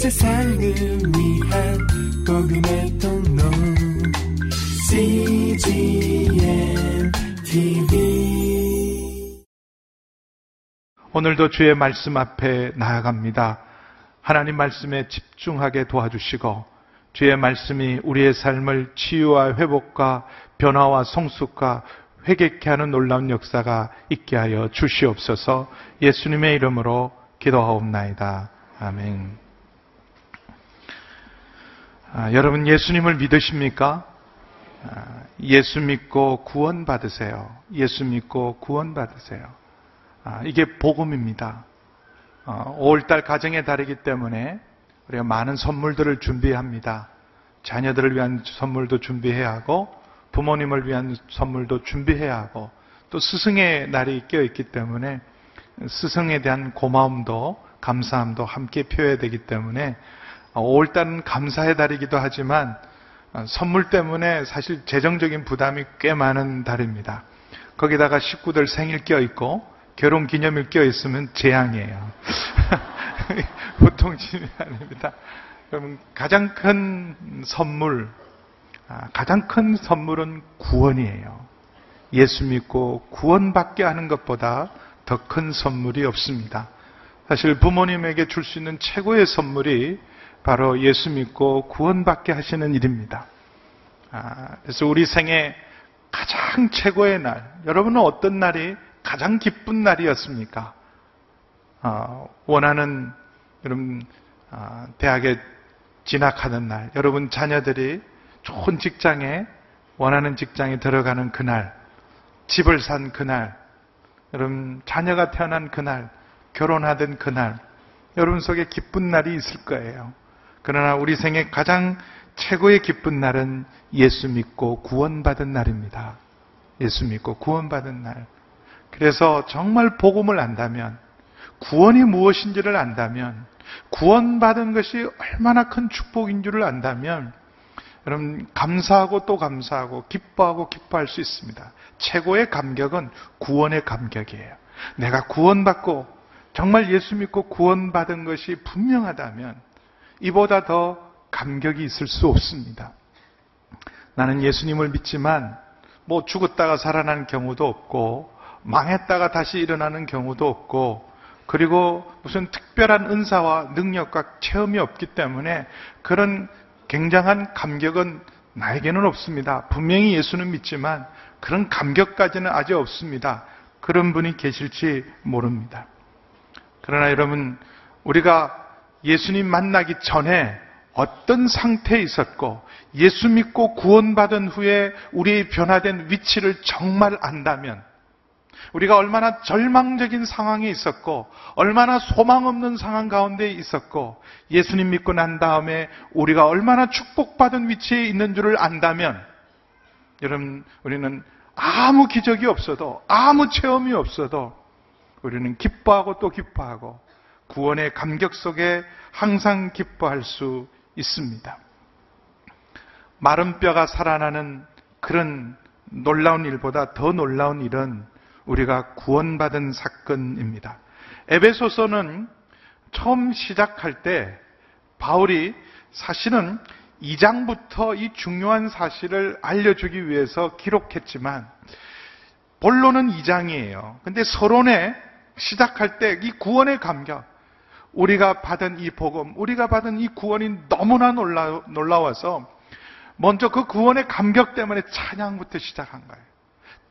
세상을 위한 복음의 통로 CGM TV 오늘도 주의 말씀 앞에 나아갑니다. 하나님 말씀에 집중하게 도와주시고 주의 말씀이 우리의 삶을 치유와 회복과 변화와 성숙과 회개케 하는 놀라운 역사가 있게 하여 주시옵소서 예수님의 이름으로 기도하옵나이다. 아멘. 아, 여러분 예수님을 믿으십니까? 아, 예수 믿고 구원 받으세요. 예수 믿고 구원 받으세요. 아, 이게 복음입니다. 어, 5월달 가정의 달이기 때문에 우리가 많은 선물들을 준비합니다. 자녀들을 위한 선물도 준비해야 하고 부모님을 위한 선물도 준비해야 하고 또 스승의 날이 껴 있기 때문에 스승에 대한 고마움도 감사함도 함께 표해야 되기 때문에 5월달은 감사의 달이기도 하지만 선물 때문에 사실 재정적인 부담이 꽤 많은 달입니다. 거기다가 식구들 생일 껴 있고 결혼 기념일 껴 있으면 재앙이에요. 보통 짐이 아닙니다. 그러면 가장 큰 선물, 아, 가장 큰 선물은 구원이에요. 예수 믿고 구원받게 하는 것보다 더 큰 선물이 없습니다. 사실 부모님에게 줄 수 있는 최고의 선물이 바로 예수 믿고 구원받게 하시는 일입니다. 아, 그래서 우리 생애 가장 최고의 날, 여러분은 어떤 날이 가장 기쁜 날이었습니까? 아, 원하는 여러분 아, 대학에 진학하는 날, 여러분 자녀들이 좋은 직장에 원하는 직장에 들어가는 그날, 집을 산 그날, 여러분 자녀가 태어난 그날, 결혼하던 그날, 여러분 속에 기쁜 날이 있을 거예요. 그러나 우리 생애 가장 최고의 기쁜 날은 예수 믿고 구원받은 날입니다. 예수 믿고 구원받은 날. 그래서 정말 복음을 안다면, 구원이 무엇인지를 안다면, 구원받은 것이 얼마나 큰 축복인 줄을 안다면, 여러분, 감사하고 또 감사하고, 기뻐하고 기뻐할 수 있습니다. 최고의 감격은 구원의 감격이에요. 내가 구원받고, 정말 예수 믿고 구원받은 것이 분명하다면, 이보다 더 감격이 있을 수 없습니다. 나는 예수님을 믿지만, 뭐 죽었다가 살아나는 경우도 없고, 망했다가 다시 일어나는 경우도 없고, 그리고 무슨 특별한 은사와 능력과 체험이 없기 때문에 그런 굉장한 감격은 나에게는 없습니다. 분명히 예수는 믿지만 그런 감격까지는 아직 없습니다. 그런 분이 계실지 모릅니다. 그러나 여러분, 우리가 예수님 만나기 전에 어떤 상태에 있었고 예수 믿고 구원받은 후에 우리의 변화된 위치를 정말 안다면 우리가 얼마나 절망적인 상황에 있었고, 얼마나 소망 없는 상황 가운데 있었고, 예수님 믿고 난 다음에 우리가 얼마나 축복받은 위치에 있는 줄을 안다면, 여러분, 우리는 아무 기적이 없어도, 아무 체험이 없어도, 우리는 기뻐하고 또 기뻐하고, 구원의 감격 속에 항상 기뻐할 수 있습니다. 마른 뼈가 살아나는 그런 놀라운 일보다 더 놀라운 일은 우리가 구원받은 사건입니다. 에베소서는 처음 시작할 때 바울이 사실은 2장부터 이 중요한 사실을 알려주기 위해서 기록했지만 본론은 2장이에요. 근데 서론에 시작할 때 이 구원의 감격, 우리가 받은 이 복음, 우리가 받은 이 구원이 너무나 놀라, 놀라워서 먼저 그 구원의 감격 때문에 찬양부터 시작한 거예요.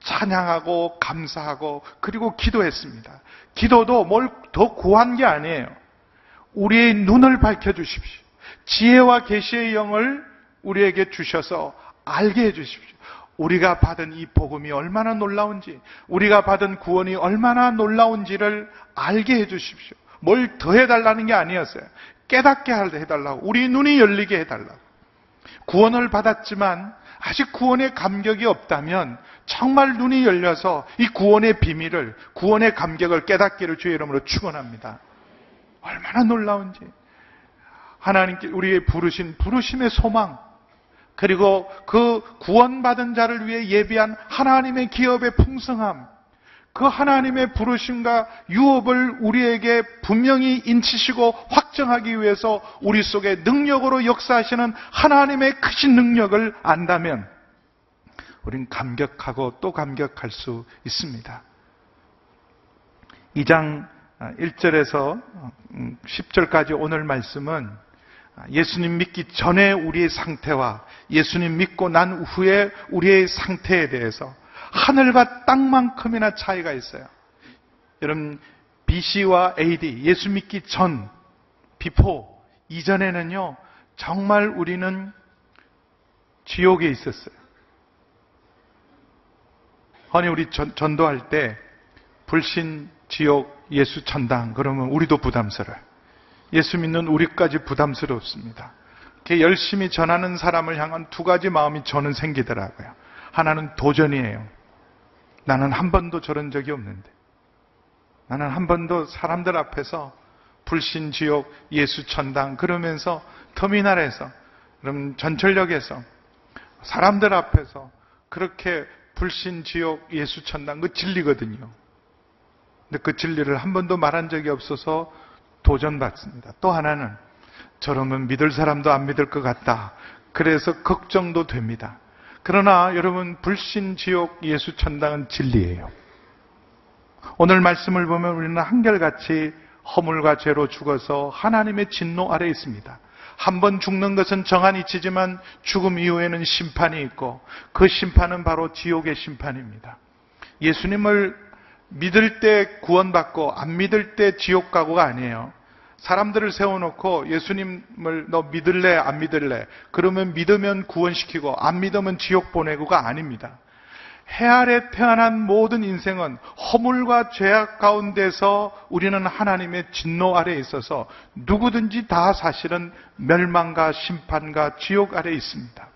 찬양하고 감사하고 그리고 기도했습니다. 기도도 뭘 더 구한 게 아니에요. 우리의 눈을 밝혀 주십시오. 지혜와 계시의 영을 우리에게 주셔서 알게 해 주십시오. 우리가 받은 이 복음이 얼마나 놀라운지, 우리가 받은 구원이 얼마나 놀라운지를 알게 해 주십시오. 뭘 더 해달라는 게 아니었어요. 깨닫게 해달라고. 우리 눈이 열리게 해달라고. 구원을 받았지만 아직 구원의 감격이 없다면 정말 눈이 열려서 이 구원의 비밀을, 구원의 감격을 깨닫기를 주의 이름으로 축원합니다. 얼마나 놀라운지. 하나님께 우리의 부르신 부르심의 소망, 그리고 그 구원받은 자를 위해 예비한 하나님의 기업의 풍성함, 그 하나님의 부르심과 유업을 우리에게 분명히 인치시고 확정하기 위해서 우리 속에 능력으로 역사하시는 하나님의 크신 능력을 안다면 우린 감격하고 또 감격할 수 있습니다. 2장 1절에서 10절까지 오늘 말씀은 예수님 믿기 전에 우리의 상태와 예수님 믿고 난 후에 우리의 상태에 대해서 하늘과 땅만큼이나 차이가 있어요. 여러분, BC와 AD, 예수 믿기 전, before, 이전에는요, 정말 우리는 지옥에 있었어요. 아니, 우리 전, 전도할 때, 불신, 지옥, 예수 천당, 그러면 우리도 부담스러워요. 예수 믿는 우리까지 부담스럽습니다. 이렇게 열심히 전하는 사람을 향한 두 가지 마음이 저는 생기더라고요. 하나는 도전이에요. 나는 한 번도 저런 적이 없는데. 나는 한 번도 사람들 앞에서 불신 지옥 예수 천당 그러면서 터미널에서 그럼 전철역에서 사람들 앞에서 그렇게 불신 지옥 예수 천당 그 진리거든요. 근데 그 진리를 한 번도 말한 적이 없어서 도전받습니다. 또 하나는 저러면 믿을 사람도 안 믿을 것 같다. 그래서 걱정도 됩니다. 그러나 여러분 불신 지옥 예수 천당은 진리예요. 오늘 말씀을 보면 우리는 한결같이 허물과 죄로 죽어서 하나님의 진노 아래 있습니다. 한 번 죽는 것은 정한 이치지만 죽음 이후에는 심판이 있고 그 심판은 바로 지옥의 심판입니다. 예수님을 믿을 때 구원받고 안 믿을 때 지옥 가고가 아니에요. 사람들을 세워놓고 예수님을 너 믿을래 안 믿을래 그러면 믿으면 구원시키고 안 믿으면 지옥 보내고가 아닙니다. 해 아래 태어난 모든 인생은 허물과 죄악 가운데서 우리는 하나님의 진노 아래 에 있어서 누구든지 다 사실은 멸망과 심판과 지옥 아래 에 있습니다.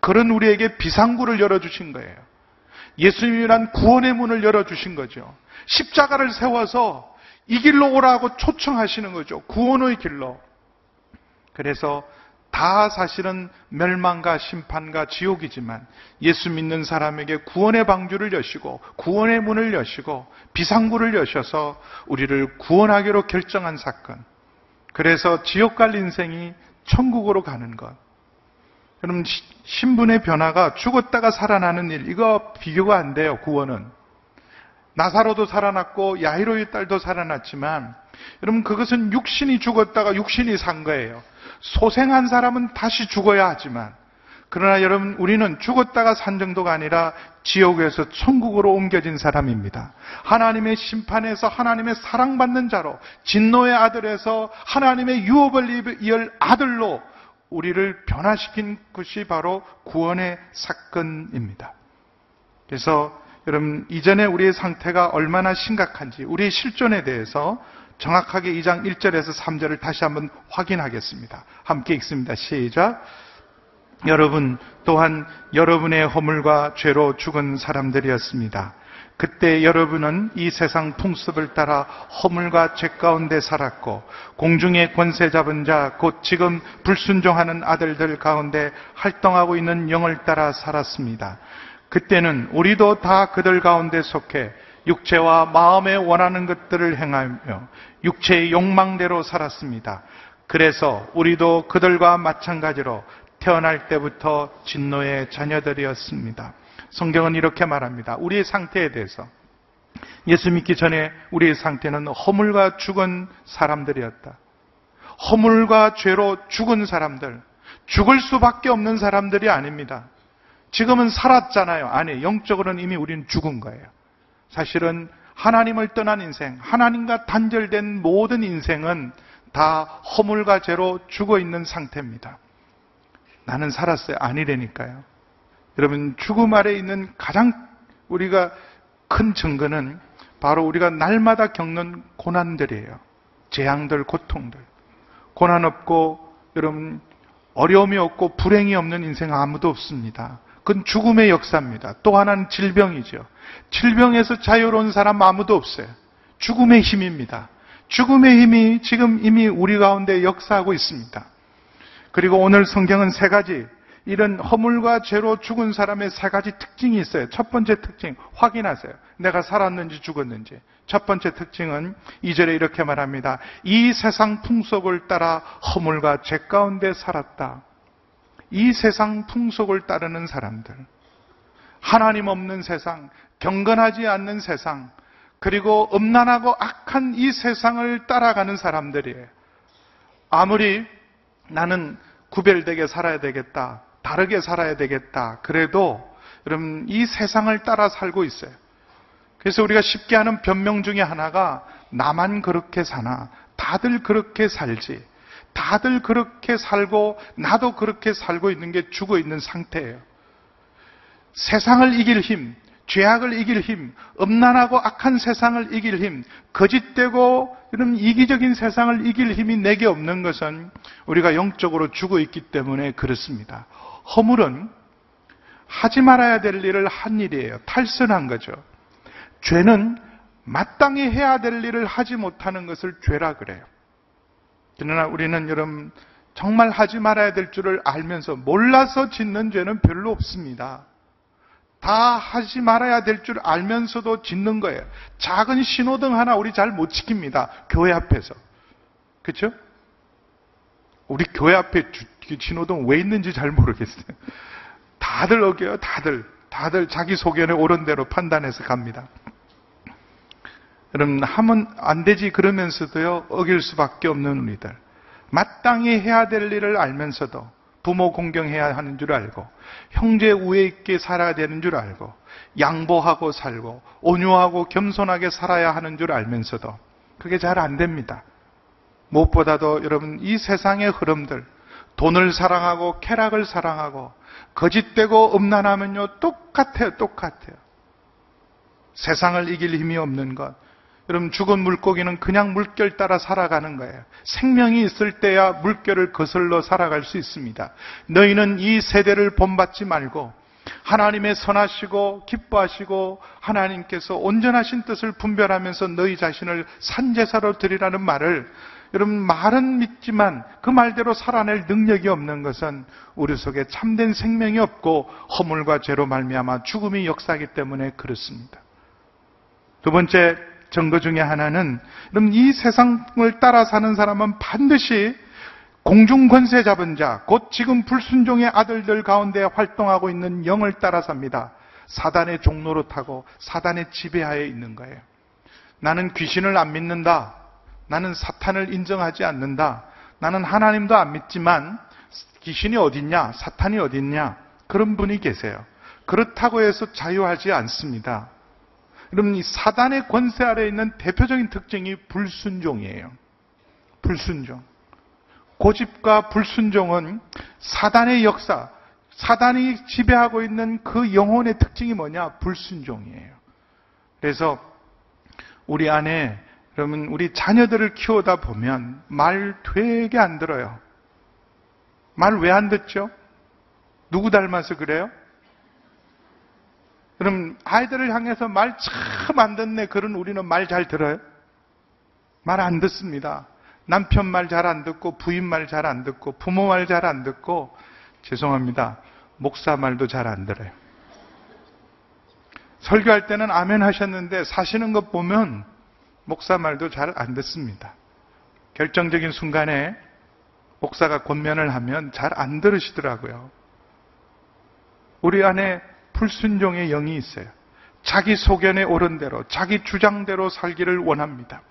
그런 우리에게 비상구를 열어주신 거예요. 예수님이란 구원의 문을 열어주신 거죠. 십자가를 세워서 이 길로 오라고 초청하시는 거죠. 구원의 길로. 그래서 다 사실은 멸망과 심판과 지옥이지만 예수 믿는 사람에게 구원의 방주를 여시고 구원의 문을 여시고 비상구를 여셔서 우리를 구원하기로 결정한 사건. 그래서 지옥 갈 인생이 천국으로 가는 것. 그럼 신분의 변화가 죽었다가 살아나는 일, 이거 비교가 안 돼요, 구원은. 나사로도 살아났고 야이로의 딸도 살아났지만 여러분 그것은 육신이 죽었다가 육신이 산 거예요. 소생한 사람은 다시 죽어야 하지만 그러나 여러분 우리는 죽었다가 산 정도가 아니라 지옥에서 천국으로 옮겨진 사람입니다. 하나님의 심판에서 하나님의 사랑받는 자로 진노의 아들에서 하나님의 유업을 이을 아들로 우리를 변화시킨 것이 바로 구원의 사건입니다. 그래서 여러분 이전에 우리의 상태가 얼마나 심각한지 우리의 실존에 대해서 정확하게 2장 1절에서 3절을 다시 한번 확인하겠습니다. 함께 읽습니다. 시작. 여러분 또한 여러분의 허물과 죄로 죽은 사람들이었습니다. 그때 여러분은 이 세상 풍습을 따라 허물과 죄 가운데 살았고 공중의 권세 잡은 자 곧 지금 불순종하는 아들들 가운데 활동하고 있는 영을 따라 살았습니다. 그때는 우리도 다 그들 가운데 속해 육체와 마음에 원하는 것들을 행하며 육체의 욕망대로 살았습니다. 그래서 우리도 그들과 마찬가지로 태어날 때부터 진노의 자녀들이었습니다. 성경은 이렇게 말합니다. 우리의 상태에 대해서. 예수 믿기 전에 우리의 상태는 허물과 죽은 사람들이었다. 허물과 죄로 죽은 사람들, 죽을 수밖에 없는 사람들이 아닙니다. 지금은 살았잖아요. 아니, 영적으로는 이미 우리는 죽은 거예요. 사실은 하나님을 떠난 인생, 하나님과 단절된 모든 인생은 다 허물과 죄로 죽어 있는 상태입니다. 나는 살았어요. 아니라니까요. 여러분, 죽음 아래 있는 가장 우리가 큰 증거는 바로 우리가 날마다 겪는 고난들이에요. 재앙들, 고통들. 고난 없고, 여러분, 어려움이 없고, 불행이 없는 인생 아무도 없습니다. 그건 죽음의 역사입니다. 또 하나는 질병이죠. 질병에서 자유로운 사람 아무도 없어요. 죽음의 힘입니다. 죽음의 힘이 지금 이미 우리 가운데 역사하고 있습니다. 그리고 오늘 성경은 세 가지 이런 허물과 죄로 죽은 사람의 세 가지 특징이 있어요. 첫 번째 특징 확인하세요. 내가 살았는지 죽었는지. 첫 번째 특징은 2절에 이렇게 말합니다. 이 세상 풍속을 따라 허물과 죄 가운데 살았다. 이 세상 풍속을 따르는 사람들. 하나님 없는 세상, 경건하지 않는 세상, 그리고 음란하고 악한 이 세상을 따라가는 사람들이에요. 아무리 나는 구별되게 살아야 되겠다, 다르게 살아야 되겠다, 그래도 여러분 이 세상을 따라 살고 있어요. 그래서 우리가 쉽게 하는 변명 중에 하나가 나만 그렇게 사나, 다들 그렇게 살지, 다들 그렇게 살고 나도 그렇게 살고 있는 게 죽어 있는 상태예요. 세상을 이길 힘, 죄악을 이길 힘, 음란하고 악한 세상을 이길 힘, 거짓되고 이런 이기적인 세상을 이길 힘이 내게 없는 것은 우리가 영적으로 죽어 있기 때문에 그렇습니다. 허물은 하지 말아야 될 일을 한 일이에요. 탈선한 거죠. 죄는 마땅히 해야 될 일을 하지 못하는 것을 죄라 그래요. 그러나 우리는 여러분 정말 하지 말아야 될 줄을 알면서 몰라서 짓는 죄는 별로 없습니다. 다 하지 말아야 될 줄 알면서도 짓는 거예요. 작은 신호등 하나 우리 잘 못 지킵니다. 교회 앞에서. 그렇죠? 우리 교회 앞에 신호등 왜 있는지 잘 모르겠어요. 다들 어겨요. 다들. 다들 자기 소견에 옳은 대로 판단해서 갑니다. 여러분 하면 안 되지 그러면서도요. 어길 수밖에 없는 우리들. 마땅히 해야 될 일을 알면서도 부모 공경해야 하는 줄 알고 형제 우애 있게 살아야 되는 줄 알고 양보하고 살고 온유하고 겸손하게 살아야 하는 줄 알면서도 그게 잘 안 됩니다. 무엇보다도 여러분 이 세상의 흐름들 돈을 사랑하고 쾌락을 사랑하고 거짓되고 음란하면요 똑같아요 똑같아요. 세상을 이길 힘이 없는 것 여러분 죽은 물고기는 그냥 물결 따라 살아가는 거예요. 생명이 있을 때야 물결을 거슬러 살아갈 수 있습니다. 너희는 이 세대를 본받지 말고 하나님의 선하시고 기뻐하시고 하나님께서 온전하신 뜻을 분별하면서 너희 자신을 산제사로 드리라는 말을 여러분 말은 믿지만 그 말대로 살아낼 능력이 없는 것은 우리 속에 참된 생명이 없고 허물과 죄로 말미암아 죽음이 역사하기 때문에 그렇습니다. 두 번째 증거 중에 하나는 그럼 이 세상을 따라 사는 사람은 반드시 공중 권세 잡은 자, 곧 지금 불순종의 아들들 가운데 활동하고 있는 영을 따라 삽니다. 사단의 종로로 타고 사단의 지배하에 있는 거예요. 나는 귀신을 안 믿는다. 나는 사탄을 인정하지 않는다. 나는 하나님도 안 믿지만 귀신이 어딨냐? 사탄이 어딨냐? 그런 분이 계세요. 그렇다고 해서 자유하지 않습니다. 그럼 이 사단의 권세 아래에 있는 대표적인 특징이 불순종이에요. 불순종. 고집과 불순종은 사단의 역사, 사단이 지배하고 있는 그 영혼의 특징이 뭐냐? 불순종이에요. 그래서 우리 안에 여러분 우리 자녀들을 키우다 보면 말 되게 안 들어요. 말 왜 안 듣죠? 누구 닮아서 그래요? 그럼 아이들을 향해서 말 참 안 듣네. 그런 우리는 말 잘 들어요? 말 안 듣습니다. 남편 말 잘 안 듣고 부인 말 잘 안 듣고 부모 말 잘 안 듣고 죄송합니다. 목사 말도 잘 안 들어요. 설교할 때는 아멘 하셨는데 사시는 것 보면 목사 말도 잘 안 듣습니다. 결정적인 순간에 목사가 권면을 하면 잘 안 들으시더라고요. 우리 안에 불순종의 영이 있어요. 자기 소견에 옳은 대로, 자기 주장대로 살기를 원합니다.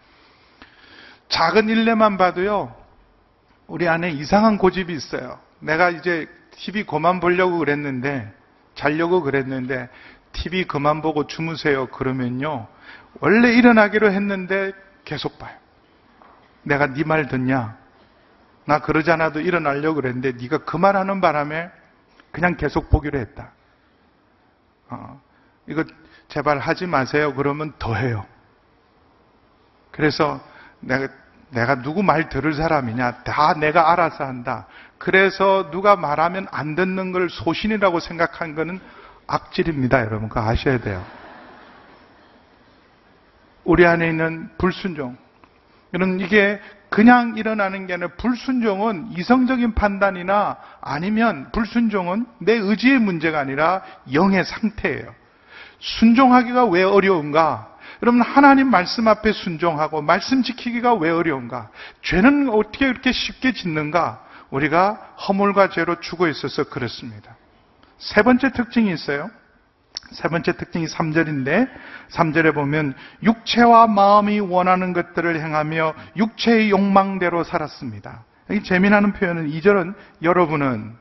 작은 일례만 봐도요, 우리 안에 이상한 고집이 있어요. 내가 이제 TV 그만 보려고 그랬는데, 자려고 그랬는데, TV 그만 보고 주무세요. 그러면요, 원래 일어나기로 했는데 계속 봐요. 내가 네 말 듣냐? 나 그러지 않아도 일어나려고 그랬는데 네가 그 말하는 바람에 그냥 계속 보기로 했다. 어, 이거 제발 하지 마세요. 그러면 더 해요. 그래서 내가, 내가 누구 말 들을 사람이냐? 다 내가 알아서 한다. 그래서 누가 말하면 안 듣는 걸 소신이라고 생각한 거는 악질입니다. 여러분. 그거 아셔야 돼요. 우리 안에 있는 불순종. 이런 이게 그냥 일어나는 게 아니라 불순종은 이성적인 판단이나 아니면 불순종은 내 의지의 문제가 아니라 영의 상태예요. 순종하기가 왜 어려운가? 여러분 하나님 말씀 앞에 순종하고 말씀 지키기가 왜 어려운가? 죄는 어떻게 이렇게 쉽게 짓는가? 우리가 허물과 죄로 죽어 있어서 그렇습니다. 세 번째 특징이 있어요. 세 번째 특징이 3절인데 3절에 보면 육체와 마음이 원하는 것들을 행하며 육체의 욕망대로 살았습니다. 이 재미나는 표현은 2절은 여러분은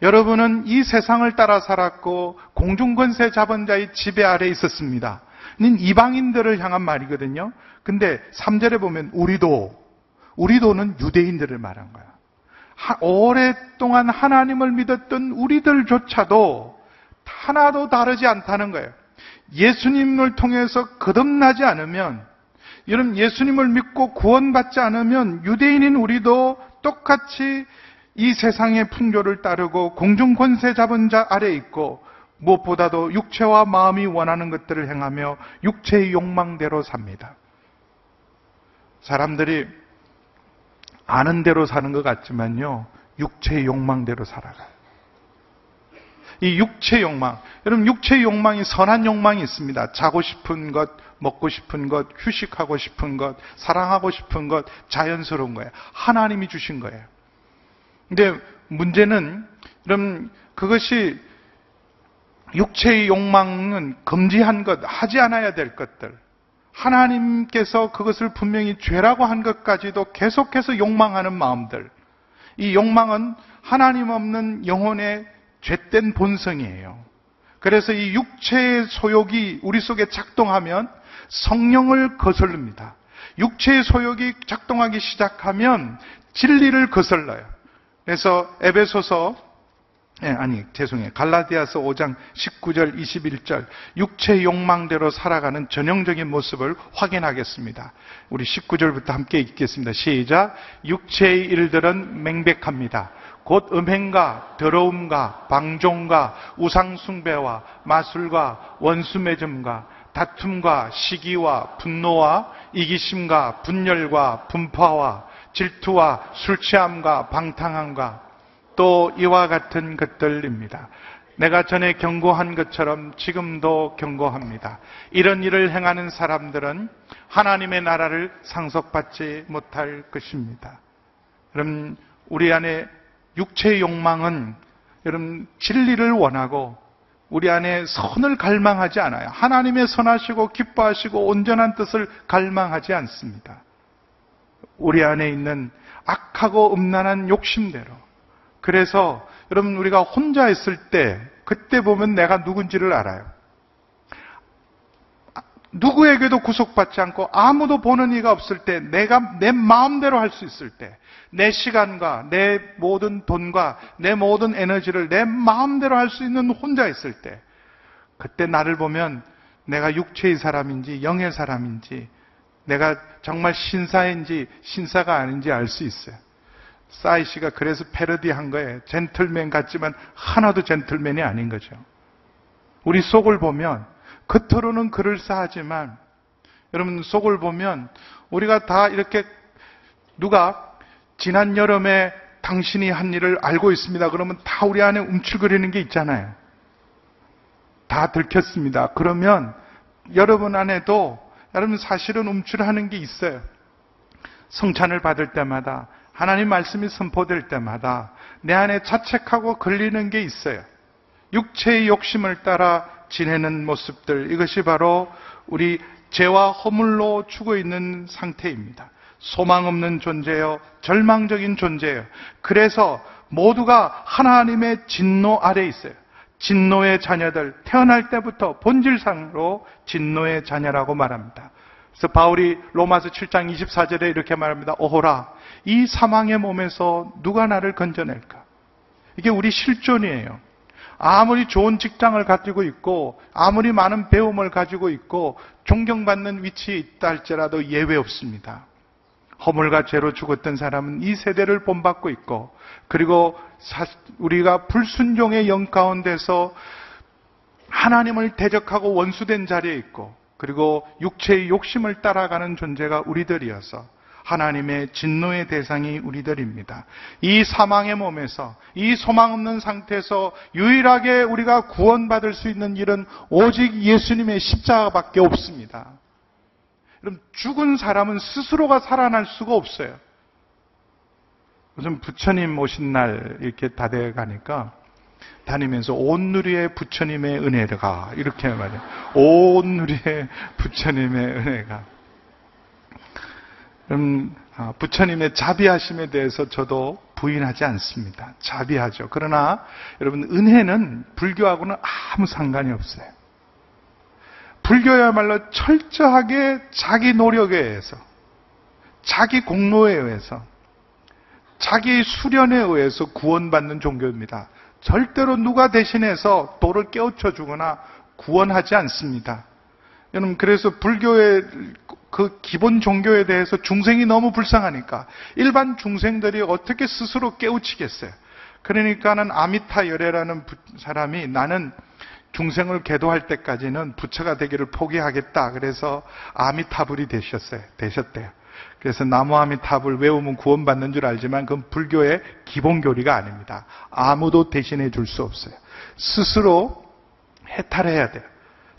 여러분은 이 세상을 따라 살았고 공중권세 잡은 자의 지배 아래 있었습니다. 이방인들을 향한 말이거든요. 근데 3절에 보면 우리도 우리도는 유대인들을 말한 거야. 오랫동안 하나님을 믿었던 우리들조차도 하나도 다르지 않다는 거예요. 예수님을 통해서 거듭나지 않으면, 여러분 예수님을 믿고 구원받지 않으면 유대인인 우리도 똑같이 이 세상의 풍조를 따르고 공중 권세 잡은 자 아래 있고 무엇보다도 육체와 마음이 원하는 것들을 행하며 육체의 욕망대로 삽니다. 사람들이 아는 대로 사는 것 같지만요, 육체의 욕망대로 살아가요. 이 육체 욕망. 여러분, 육체 욕망이 선한 욕망이 있습니다. 자고 싶은 것, 먹고 싶은 것, 휴식하고 싶은 것, 사랑하고 싶은 것, 자연스러운 거예요. 하나님이 주신 거예요. 근데 문제는, 여러분, 그것이 육체의 욕망은 금지한 것, 하지 않아야 될 것들. 하나님께서 그것을 분명히 죄라고 한 것까지도 계속해서 욕망하는 마음들. 이 욕망은 하나님 없는 영혼의 죄된 본성이에요. 그래서 이 육체의 소욕이 우리 속에 작동하면 성령을 거슬릅니다. 육체의 소욕이 작동하기 시작하면 진리를 거슬러요. 그래서 에베소서 예, 아니, 죄송해요. 갈라디아서 5장 19절, 21절, 육체 욕망대로 살아가는 전형적인 모습을 확인하겠습니다. 우리 19절부터 함께 읽겠습니다. 시작. 육체의 일들은 맹백합니다. 곧 음행과 더러움과 방종과 우상숭배와 마술과 원수매점과 다툼과 시기와 분노와 이기심과 분열과 분파와 질투와 술취함과 방탕함과 또 이와 같은 것들입니다. 내가 전에 경고한 것처럼 지금도 경고합니다. 이런 일을 행하는 사람들은 하나님의 나라를 상속받지 못할 것입니다. 여러분, 우리 안에 육체의 욕망은 여러분 진리를 원하고 우리 안에 선을 갈망하지 않아요. 하나님의 선하시고 기뻐하시고 온전한 뜻을 갈망하지 않습니다. 우리 안에 있는 악하고 음란한 욕심대로 그래서 여러분 우리가 혼자 있을 때 그때 보면 내가 누군지를 알아요. 누구에게도 구속받지 않고 아무도 보는 이가 없을 때 내가 내 마음대로 할 수 있을 때 내 시간과 내 모든 돈과 내 모든 에너지를 내 마음대로 할 수 있는 혼자 있을 때 그때 나를 보면 내가 육체의 사람인지 영의 사람인지 내가 정말 신사인지 신사가 아닌지 알 수 있어요. 사이 씨가 그래서 패러디 한 거예요. 젠틀맨 같지만 하나도 젠틀맨이 아닌 거죠. 우리 속을 보면 겉으로는 그럴싸하지만 여러분 속을 보면 우리가 다 이렇게 누가 지난 여름에 당신이 한 일을 알고 있습니다. 그러면 다 우리 안에 움찔거리는 게 있잖아요. 다 들켰습니다. 그러면 여러분 안에도 여러분 사실은 움찔하는 게 있어요. 성찬을 받을 때마다 하나님 말씀이 선포될 때마다 내 안에 자책하고 걸리는 게 있어요. 육체의 욕심을 따라 지내는 모습들, 이것이 바로 우리 죄와 허물로 죽어 있는 상태입니다. 소망 없는 존재요, 절망적인 존재요. 그래서 모두가 하나님의 진노 아래 있어요. 진노의 자녀들, 태어날 때부터 본질상으로 진노의 자녀라고 말합니다. 그래서 바울이 로마서 7장 24절에 이렇게 말합니다. 오호라, 이 사망의 몸에서 누가 나를 건져낼까? 이게 우리 실존이에요. 아무리 좋은 직장을 가지고 있고, 아무리 많은 배움을 가지고 있고, 존경받는 위치에 있다 할지라도 예외 없습니다. 허물과 죄로 죽었던 사람은 이 세대를 본받고 있고, 그리고 우리가 불순종의 영 가운데서 하나님을 대적하고 원수된 자리에 있고, 그리고 육체의 욕심을 따라가는 존재가 우리들이어서 하나님의 진노의 대상이 우리들입니다. 이 사망의 몸에서, 이 소망 없는 상태에서 유일하게 우리가 구원받을 수 있는 일은 오직 예수님의 십자가밖에 없습니다. 그럼 죽은 사람은 스스로가 살아날 수가 없어요. 요즘 부처님 오신 날 이렇게 다 돼 가니까 다니면서 온 누리의 부처님의 은혜가 이렇게 말해요. 온 누리의 부처님의 은혜가. 그럼 아, 부처님의 자비하심에 대해서 저도 부인하지 않습니다. 자비하죠. 그러나 여러분 은혜는 불교하고는 아무 상관이 없어요. 불교야말로 철저하게 자기 노력에 의해서, 자기 공로에 의해서, 자기 수련에 의해서 구원받는 종교입니다. 절대로 누가 대신해서 돌을 깨우쳐 주거나 구원하지 않습니다. 여러분, 그래서 불교의 그 기본 종교에 대해서 중생이 너무 불쌍하니까 일반 중생들이 어떻게 스스로 깨우치겠어요? 그러니까는 아미타 열애라는 사람이 나는 중생을 계도할 때까지는 부처가 되기를 포기하겠다. 그래서 아미타불이 되셨어요. 되셨대요. 그래서 나무아미탑을 외우면 구원받는 줄 알지만 그건 불교의 기본 교리가 아닙니다. 아무도 대신해 줄 수 없어요. 스스로 해탈해야 돼요.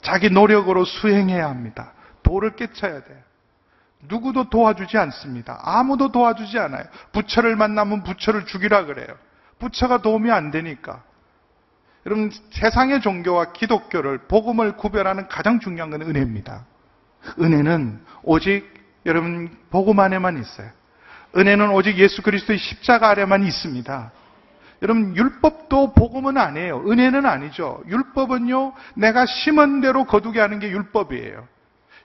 자기 노력으로 수행해야 합니다. 도를 깨쳐야 돼요. 누구도 도와주지 않습니다. 아무도 도와주지 않아요. 부처를 만나면 부처를 죽이라 그래요. 부처가 도움이 안 되니까. 여러분, 세상의 종교와 기독교를, 복음을 구별하는 가장 중요한 건 은혜입니다. 은혜는 오직 여러분, 복음 안에만 있어요. 은혜는 오직 예수 그리스도의 십자가 아래만 있습니다. 여러분, 율법도 복음은 아니에요. 은혜는 아니죠. 율법은요, 내가 심은 대로 거두게 하는 게 율법이에요.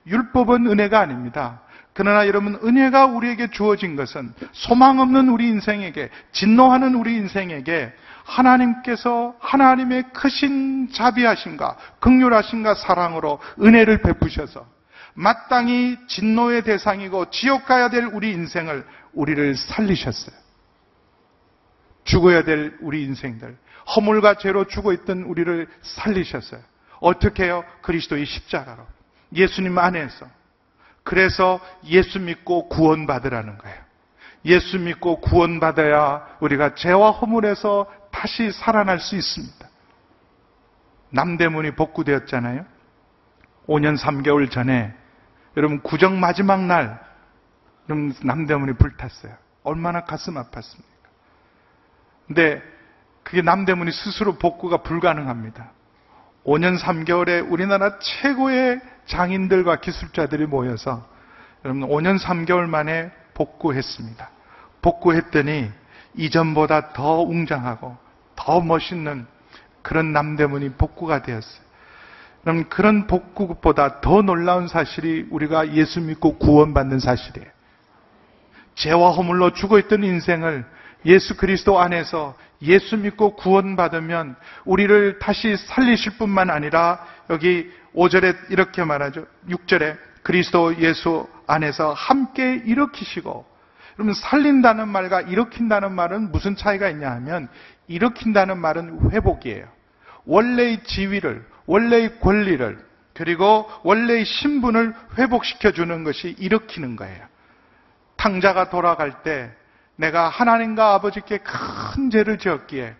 율법은 은혜가 아닙니다. 그러나 여러분, 은혜가 우리에게 주어진 것은 소망 없는 우리 인생에게, 진노하는 우리 인생에게 하나님께서 하나님의 크신 자비하심과 극률하심과 사랑으로 은혜를 베푸셔서 마땅히 진노의 대상이고 지옥 가야 될 우리 인생을 우리를 살리셨어요. 죽어야 될 우리 인생들, 허물과 죄로 죽어 있던 우리를 살리셨어요. 어떻게 해요? 그리스도의 십자가로. 예수님 안에서. 그래서 예수 믿고 구원받으라는 거예요. 예수 믿고 구원받아야 우리가 죄와 허물에서 다시 살아날 수 있습니다. 남대문이 복구되었잖아요. 5년 3개월 전에 여러분 구정 마지막 날 여러분 남대문이 불탔어요. 얼마나 가슴 아팠습니까? 근데 그게 남대문이 스스로 복구가 불가능합니다. 5년 3개월에 우리나라 최고의 장인들과 기술자들이 모여서 여러분 5년 3개월 만에 복구했습니다. 복구했더니 이전보다 더 웅장하고 더 멋있는 그런 남대문이 복구가 되었어요. 그럼 그런 복구보다 더 놀라운 사실이 우리가 예수 믿고 구원받는 사실이에요. 죄와 허물로 죽어있던 인생을 예수 그리스도 안에서 예수 믿고 구원받으면 우리를 다시 살리실 뿐만 아니라 여기 5절에 이렇게 말하죠. 6절에 그리스도 예수 안에서 함께 일으키시고 그러면 살린다는 말과 일으킨다는 말은 무슨 차이가 있냐 하면 일으킨다는 말은 회복이에요. 원래의 지위를 원래의 권리를 그리고 원래의 신분을 회복시켜 주는 것이 일으키는 거예요. 탕자가 돌아갈 때 내가 하나님과 아버지께 큰 죄를 지었기에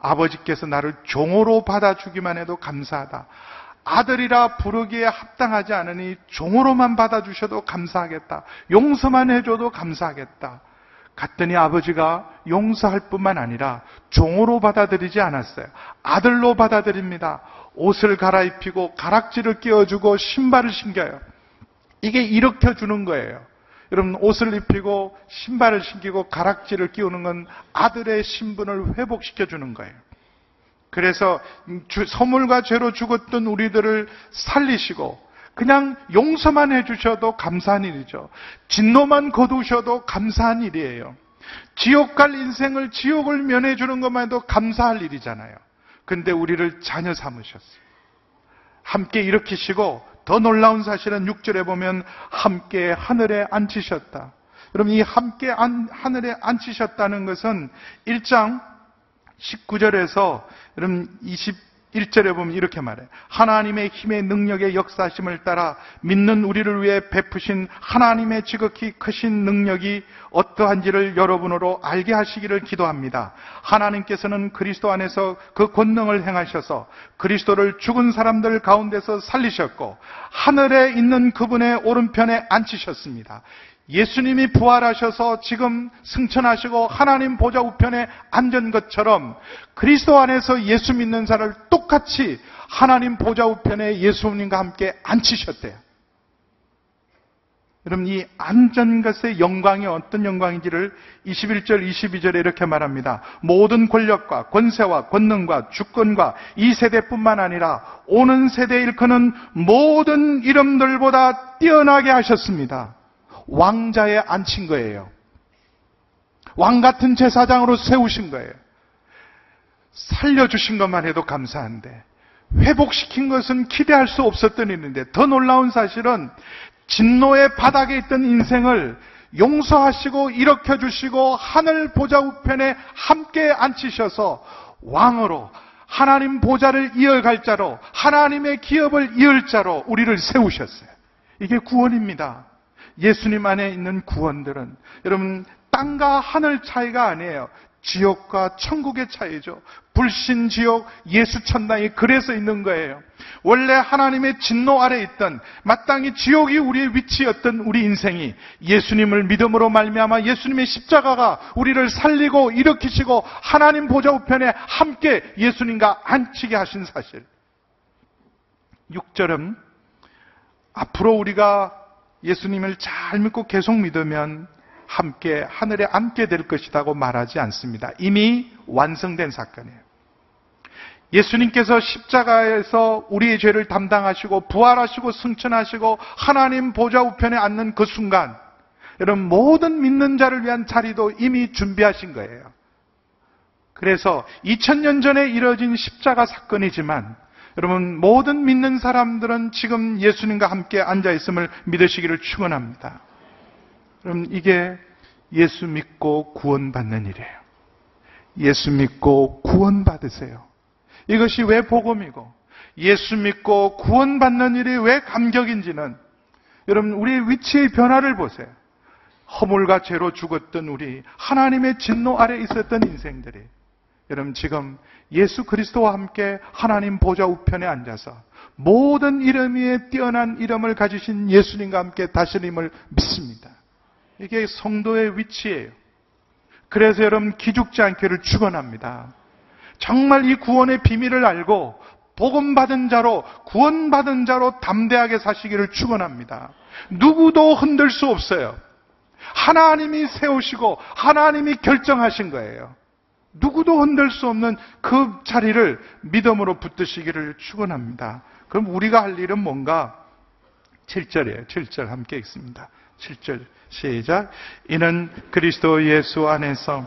아버지께서 나를 종으로 받아주기만 해도 감사하다. 아들이라 부르기에 합당하지 않으니 종으로만 받아주셔도 감사하겠다. 용서만 해줘도 감사하겠다. 갔더니 아버지가 용서할 뿐만 아니라 종으로 받아들이지 않았어요. 아들로 받아들입니다. 옷을 갈아입히고 가락지를 끼워주고 신발을 신겨요. 이게 일으켜주는 거예요. 여러분 옷을 입히고 신발을 신기고 가락지를 끼우는 건 아들의 신분을 회복시켜 주는 거예요. 그래서 선물과 죄로 죽었던 우리들을 살리시고 그냥 용서만 해주셔도 감사한 일이죠. 진노만 거두셔도 감사한 일이에요. 지옥 갈 인생을 지옥을 면해주는 것만 해도 감사할 일이잖아요. 근데 우리를 자녀 삼으셨어요. 함께 일으키시고 더 놀라운 사실은 6절에 보면 함께 하늘에 앉히셨다. 여러분 이 함께 안, 하늘에 앉히셨다는 것은 1장 19절에서 여러분 1절에 보면 이렇게 말해. 하나님의 힘의 능력의 역사심을 따라 믿는 우리를 위해 베푸신 하나님의 지극히 크신 능력이 어떠한지를 여러분으로 알게 하시기를 기도합니다. 하나님께서는 그리스도 안에서 그 권능을 행하셔서 그리스도를 죽은 사람들 가운데서 살리셨고 하늘에 있는 그분의 오른편에 앉히셨습니다. 예수님이 부활하셔서 지금 승천하시고 하나님 보좌 우편에 앉은 것처럼 그리스도 안에서 예수 믿는 자를 똑같이 하나님 보좌 우편에 예수님과 함께 앉히셨대요. 여러분 이 앉은 것의 영광이 어떤 영광인지를 21절 22절에 이렇게 말합니다. 모든 권력과 권세와 권능과 주권과 이 세대뿐만 아니라 오는 세대 일컫는 모든 이름들보다 뛰어나게 하셨습니다. 왕자에 앉힌 거예요. 왕 같은 제사장으로 세우신 거예요. 살려주신 것만 해도 감사한데, 회복시킨 것은 기대할 수 없었던 일인데, 더 놀라운 사실은 진노의 바닥에 있던 인생을 용서하시고 일으켜 주시고 하늘 보좌 우편에 함께 앉히셔서 왕으로 하나님 보좌를 이어갈 자로 하나님의 기업을 이을 자로 우리를 세우셨어요. 이게 구원입니다. 예수님 안에 있는 구원들은 여러분 땅과 하늘 차이가 아니에요. 지옥과 천국의 차이죠. 불신 지옥, 예수 천당이 그래서 있는 거예요. 원래 하나님의 진노 아래 있던 마땅히 지옥이 우리의 위치였던 우리 인생이 예수님을 믿음으로 말미암아 예수님의 십자가가 우리를 살리고 일으키시고 하나님 보좌 우편에 함께 예수님과 앉히게 하신 사실. 6절은 앞으로 우리가 예수님을 잘 믿고 계속 믿으면 함께 하늘에 앉게 될 것이라고 말하지 않습니다. 이미 완성된 사건이에요. 예수님께서 십자가에서 우리의 죄를 담당하시고 부활하시고 승천하시고 하나님 보좌 우편에 앉는 그 순간 여러분 모든 믿는 자를 위한 자리도 이미 준비하신 거예요. 그래서 2000년 전에 이뤄진 십자가 사건이지만 여러분 모든 믿는 사람들은 지금 예수님과 함께 앉아 있음을 믿으시기를 축원합니다. 여러분 이게 예수 믿고 구원받는 일이에요. 예수 믿고 구원받으세요. 이것이 왜 복음이고 예수 믿고 구원받는 일이 왜 감격인지는 여러분 우리의 위치의 변화를 보세요. 허물과 죄로 죽었던 우리 하나님의 진노 아래 있었던 인생들이 여러분 지금 예수 그리스도와 함께 하나님 보좌 우편에 앉아서 모든 이름 위에 뛰어난 이름을 가지신 예수님과 함께 다스림을 믿습니다. 이게 성도의 위치예요. 그래서 여러분 기죽지 않기를 축원합니다. 정말 이 구원의 비밀을 알고 복음 받은 자로 구원 받은 자로 담대하게 사시기를 축원합니다. 누구도 흔들 수 없어요. 하나님이 세우시고 하나님이 결정하신 거예요. 누구도 흔들 수 없는 그 자리를 믿음으로 붙드시기를 축원합니다. 그럼 우리가 할 일은 뭔가? 7절이에요. 7절 함께 읽습니다. 7절 시작. 이는 그리스도 예수 안에서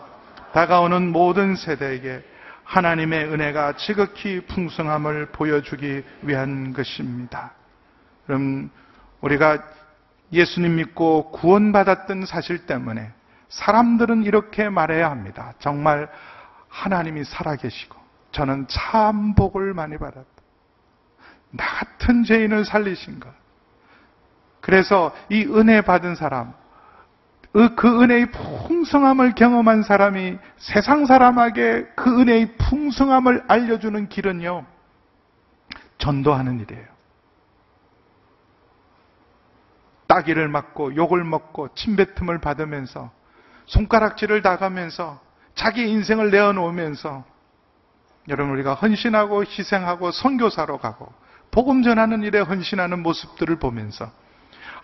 다가오는 모든 세대에게 하나님의 은혜가 지극히 풍성함을 보여주기 위한 것입니다. 그럼 우리가 예수님 믿고 구원받았던 사실 때문에 사람들은 이렇게 말해야 합니다. 정말 하나님이 살아계시고 저는 참 복을 많이 받았다. 나 같은 죄인을 살리신 것. 그래서 이 은혜 받은 사람, 그, 그 은혜의 풍성함을 경험한 사람이 세상 사람에게 그 은혜의 풍성함을 알려주는 길은요, 전도하는 일이에요. 따기를 맞고 욕을 먹고 침뱉음을 받으면서 손가락질을 당하면서 자기 인생을 내어놓으면서 여러분 우리가 헌신하고 희생하고 선교사로 가고 복음 전하는 일에 헌신하는 모습들을 보면서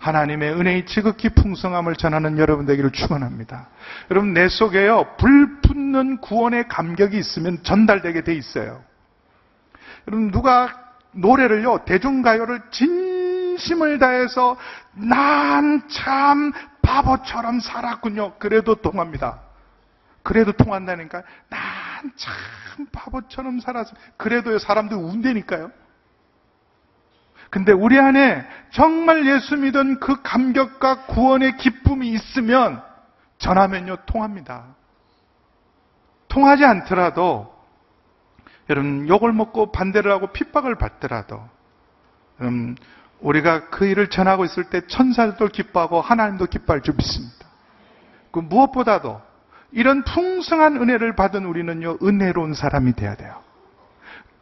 하나님의 은혜의 지극히 풍성함을 전하는 여러분 되기를 축원합니다. 여러분 내 속에요 불붙는 구원의 감격이 있으면 전달되게 돼 있어요. 여러분 누가 노래를요 대중가요를 진심을 다해서 난 참 바보처럼 살았군요. 그래도 통합니다. 그래도 통한다니까. 난 참 바보처럼 살았어. 그래도 사람들 운대니까요. 근데 우리 안에 정말 예수 믿은 그 감격과 구원의 기쁨이 있으면 전하면요, 통합니다. 통하지 않더라도 여러분 욕을 먹고 반대를 하고 핍박을 받더라도 음, 우리가 그 일을 전하고 있을 때 천사들도 기뻐하고 하나님도 기뻐할 줄 믿습니다. 그 무엇보다도 이런 풍성한 은혜를 받은 우리는요 은혜로운 사람이 돼야 돼요.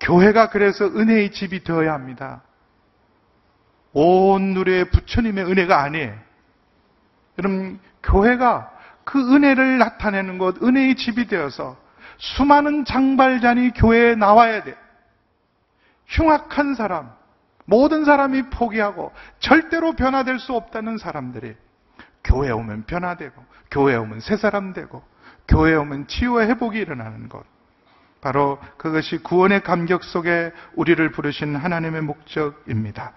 교회가 그래서 은혜의 집이 되어야 합니다. 온 누리의 부처님의 은혜가 아니에요. 여러분 교회가 그 은혜를 나타내는 것, 은혜의 집이 되어서 수많은 장발잔이 교회에 나와야 돼. 흉악한 사람, 모든 사람이 포기하고 절대로 변화될 수 없다는 사람들이 교회 에 오면 변화되고, 교회 에 오면 새 사람 되고, 교회 에 오면 치유와 회복이 일어나는 것. 바로 그것이 구원의 감격 속에 우리를 부르신 하나님의 목적입니다.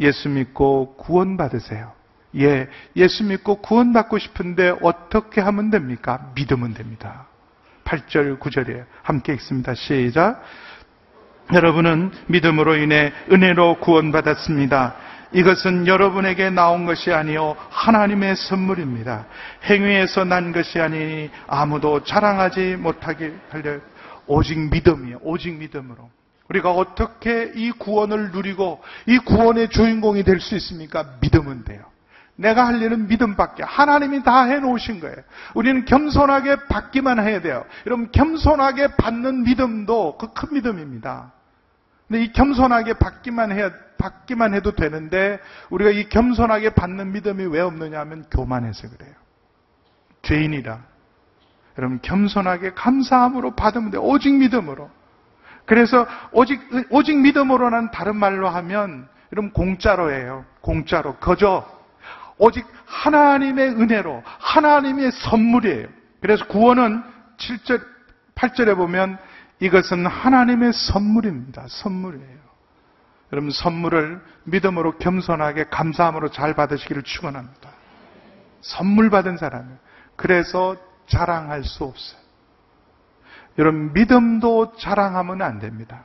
예수 믿고 구원받으세요. 예, 예수 믿고 구원받고 싶은데 어떻게 하면 됩니까? 믿으면 됩니다. 8절, 9절에 함께 읽습니다. 시작. 여러분은 믿음으로 인해 은혜로 구원받았습니다. 이것은 여러분에게 나온 것이 아니요 하나님의 선물입니다. 행위에서 난 것이 아니니 아무도 자랑하지 못하게 하려 오직 믿음이요 오직 믿음으로. 우리가 어떻게 이 구원을 누리고 이 구원의 주인공이 될 수 있습니까? 믿으면 돼요. 내가 할 일은 믿음밖에 하나님이 다 해놓으신 거예요. 우리는 겸손하게 받기만 해야 돼요. 여러분 겸손하게 받는 믿음도 그 큰 믿음입니다. 근데 이 겸손하게 받기만 해 받기만 해도 되는데 우리가 이 겸손하게 받는 믿음이 왜 없느냐 하면 교만해서 그래요. 죄인이라. 여러분 겸손하게 감사함으로 받으면 돼. 오직 믿음으로. 그래서 오직 오직 믿음으로는 다른 말로 하면 여러분 공짜로 해요. 공짜로 거저 오직 하나님의 은혜로 하나님의 선물이에요. 그래서 구원은 7절 8절에 보면 이것은 하나님의 선물입니다. 선물이에요. 여러분 선물을 믿음으로 겸손하게 감사함으로 잘 받으시기를 축원합니다. 선물 받은 사람이에요. 그래서 자랑할 수 없어요. 여러분 믿음도 자랑하면 안 됩니다.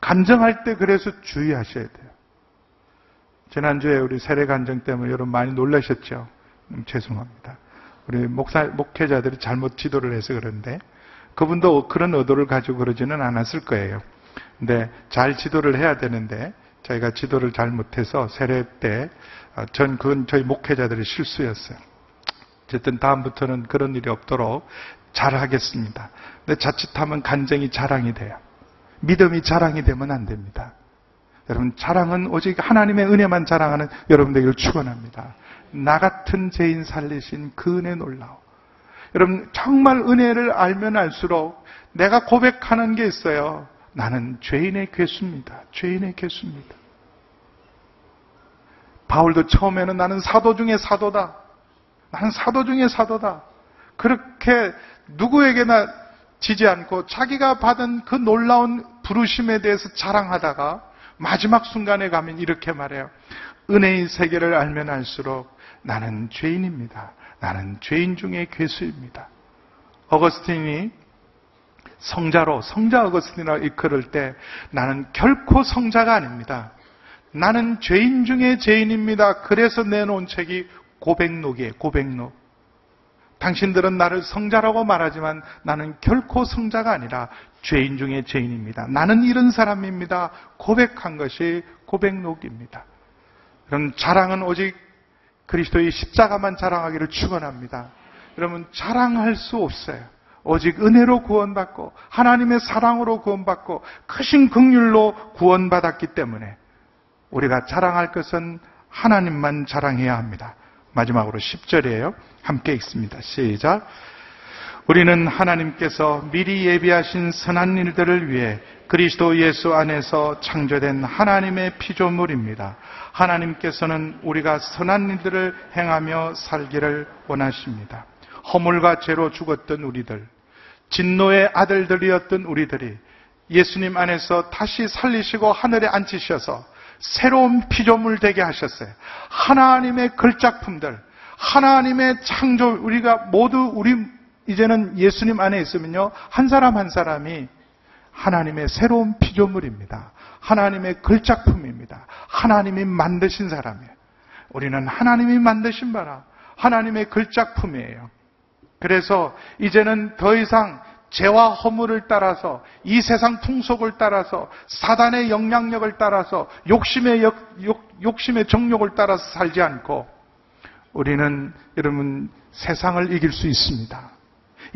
간정할 때 그래서 주의하셔야 돼요. 지난주에 우리 세례 간정 때문에 여러분 많이 놀라셨죠? 음, 죄송합니다. 우리 목사, 목회자들이 잘못 지도를 해서 그런데 그분도 그런 의도를 가지고 그러지는 않았을 거예요. 근데 잘 지도를 해야 되는데 저희가 지도를 잘못해서 세례 때전 어, 그건 저희 목회자들의 실수였어요. 어쨌든 다음부터는 그런 일이 없도록 잘 하겠습니다. 근데 자칫하면 간증이 자랑이 돼요. 믿음이 자랑이 되면 안 됩니다. 여러분 자랑은 오직 하나님의 은혜만 자랑하는 여러분들에게 축원합니다. 나 같은 죄인 살리신 그 은혜 놀라워. 여러분 정말 은혜를 알면 알수록 내가 고백하는 게 있어요. 나는 죄인의 괴수입니다. 죄인의 괴수입니다. 바울도 처음에는 나는 사도 중에 사도다. 나는 사도 중에 사도다. 그렇게 누구에게나 지지 않고 자기가 받은 그 놀라운 부르심에 대해서 자랑하다가 마지막 순간에 가면 이렇게 말해요. 은혜의 세계를 알면 알수록 나는 죄인입니다. 나는 죄인 중에 괴수입니다. 어거스틴이 성자로 성자 어거스틴이라고 이끌을 때 나는 결코 성자가 아닙니다. 나는 죄인 중에 죄인입니다. 그래서 내놓은 책이 고백록이에요. 고백록. 당신들은 나를 성자라고 말하지만 나는 결코 성자가 아니라 죄인 중에 죄인입니다. 나는 이런 사람입니다. 고백한 것이 고백록입니다. 여러분 자랑은 오직 그리스도의 십자가만 자랑하기를 축원합니다. 여러분 자랑할 수 없어요. 오직 은혜로 구원받고 하나님의 사랑으로 구원받고 크신 긍휼로 구원받았기 때문에 우리가 자랑할 것은 하나님만 자랑해야 합니다. 마지막으로 10절이에요. 함께 읽습니다. 시작. 우리는 하나님께서 미리 예비하신 선한 일들을 위해 그리스도 예수 안에서 창조된 하나님의 피조물입니다. 하나님께서는 우리가 선한 일들을 행하며 살기를 원하십니다. 허물과 죄로 죽었던 우리들, 진노의 아들들이었던 우리들이 예수님 안에서 다시 살리시고 하늘에 앉히셔서 새로운 피조물 되게 하셨어요. 하나님의 글작품들, 하나님의 창조, 우리가 모두 우리 이제는 예수님 안에 있으면요. 한 사람 한 사람이 하나님의 새로운 피조물입니다. 하나님의 글작품입니다. 하나님이 만드신 사람이에요. 우리는 하나님이 만드신 바라 하나님의 글작품이에요. 그래서 이제는 더 이상 죄와 허물을 따라서 이 세상 풍속을 따라서 사단의 영향력을 따라서 욕심의 욕, 욕심의 정욕을 따라서 살지 않고 우리는 여러분 세상을 이길 수 있습니다.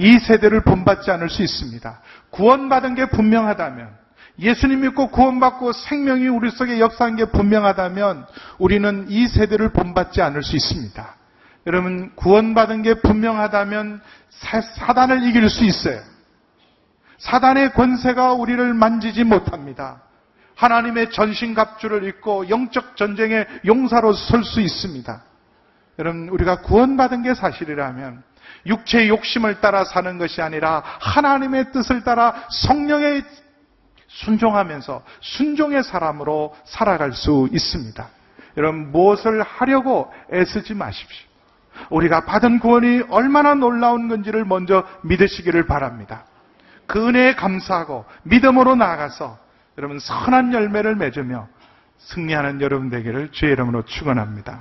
이 세대를 본받지 않을 수 있습니다. 구원받은 게 분명하다면 예수님 믿고 구원받고 생명이 우리 속에 역사한 게 분명하다면 우리는 이 세대를 본받지 않을 수 있습니다. 여러분 구원받은 게 분명하다면 사단을 이길 수 있어요. 사단의 권세가 우리를 만지지 못합니다. 하나님의 전신갑주를 입고 영적 전쟁의 용사로 설 수 있습니다. 여러분 우리가 구원받은 게 사실이라면 육체의 욕심을 따라 사는 것이 아니라 하나님의 뜻을 따라 성령의 순종하면서 순종의 사람으로 살아갈 수 있습니다. 여러분 무엇을 하려고 애쓰지 마십시오. 우리가 받은 구원이 얼마나 놀라운 건지를 먼저 믿으시기를 바랍니다. 그 은혜에 감사하고 믿음으로 나아가서 여러분 선한 열매를 맺으며 승리하는 여러분 되기를 주의 이름으로 축원합니다.